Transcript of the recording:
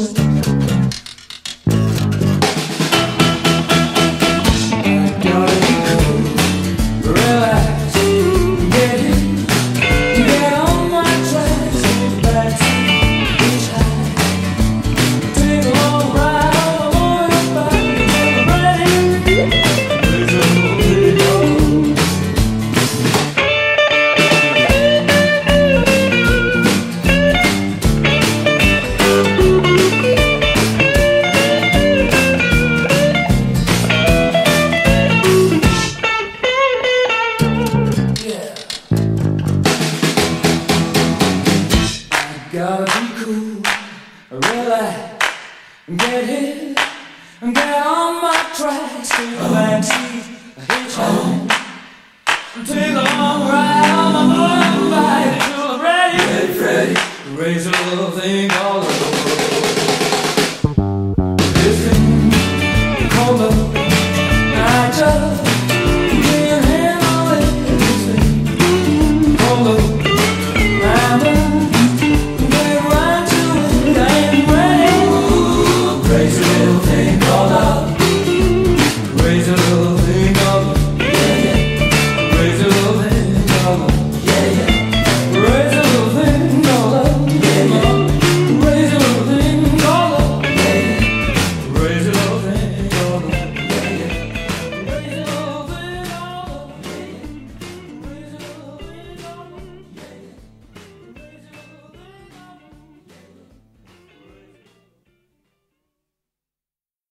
Christmas. Gotta be cool, relax, get hit, get on my tracks, take oh. back seat, hitchhike, oh. take a long ride on my motorbike till I'm ready, get ready, raise a little thing thing called love.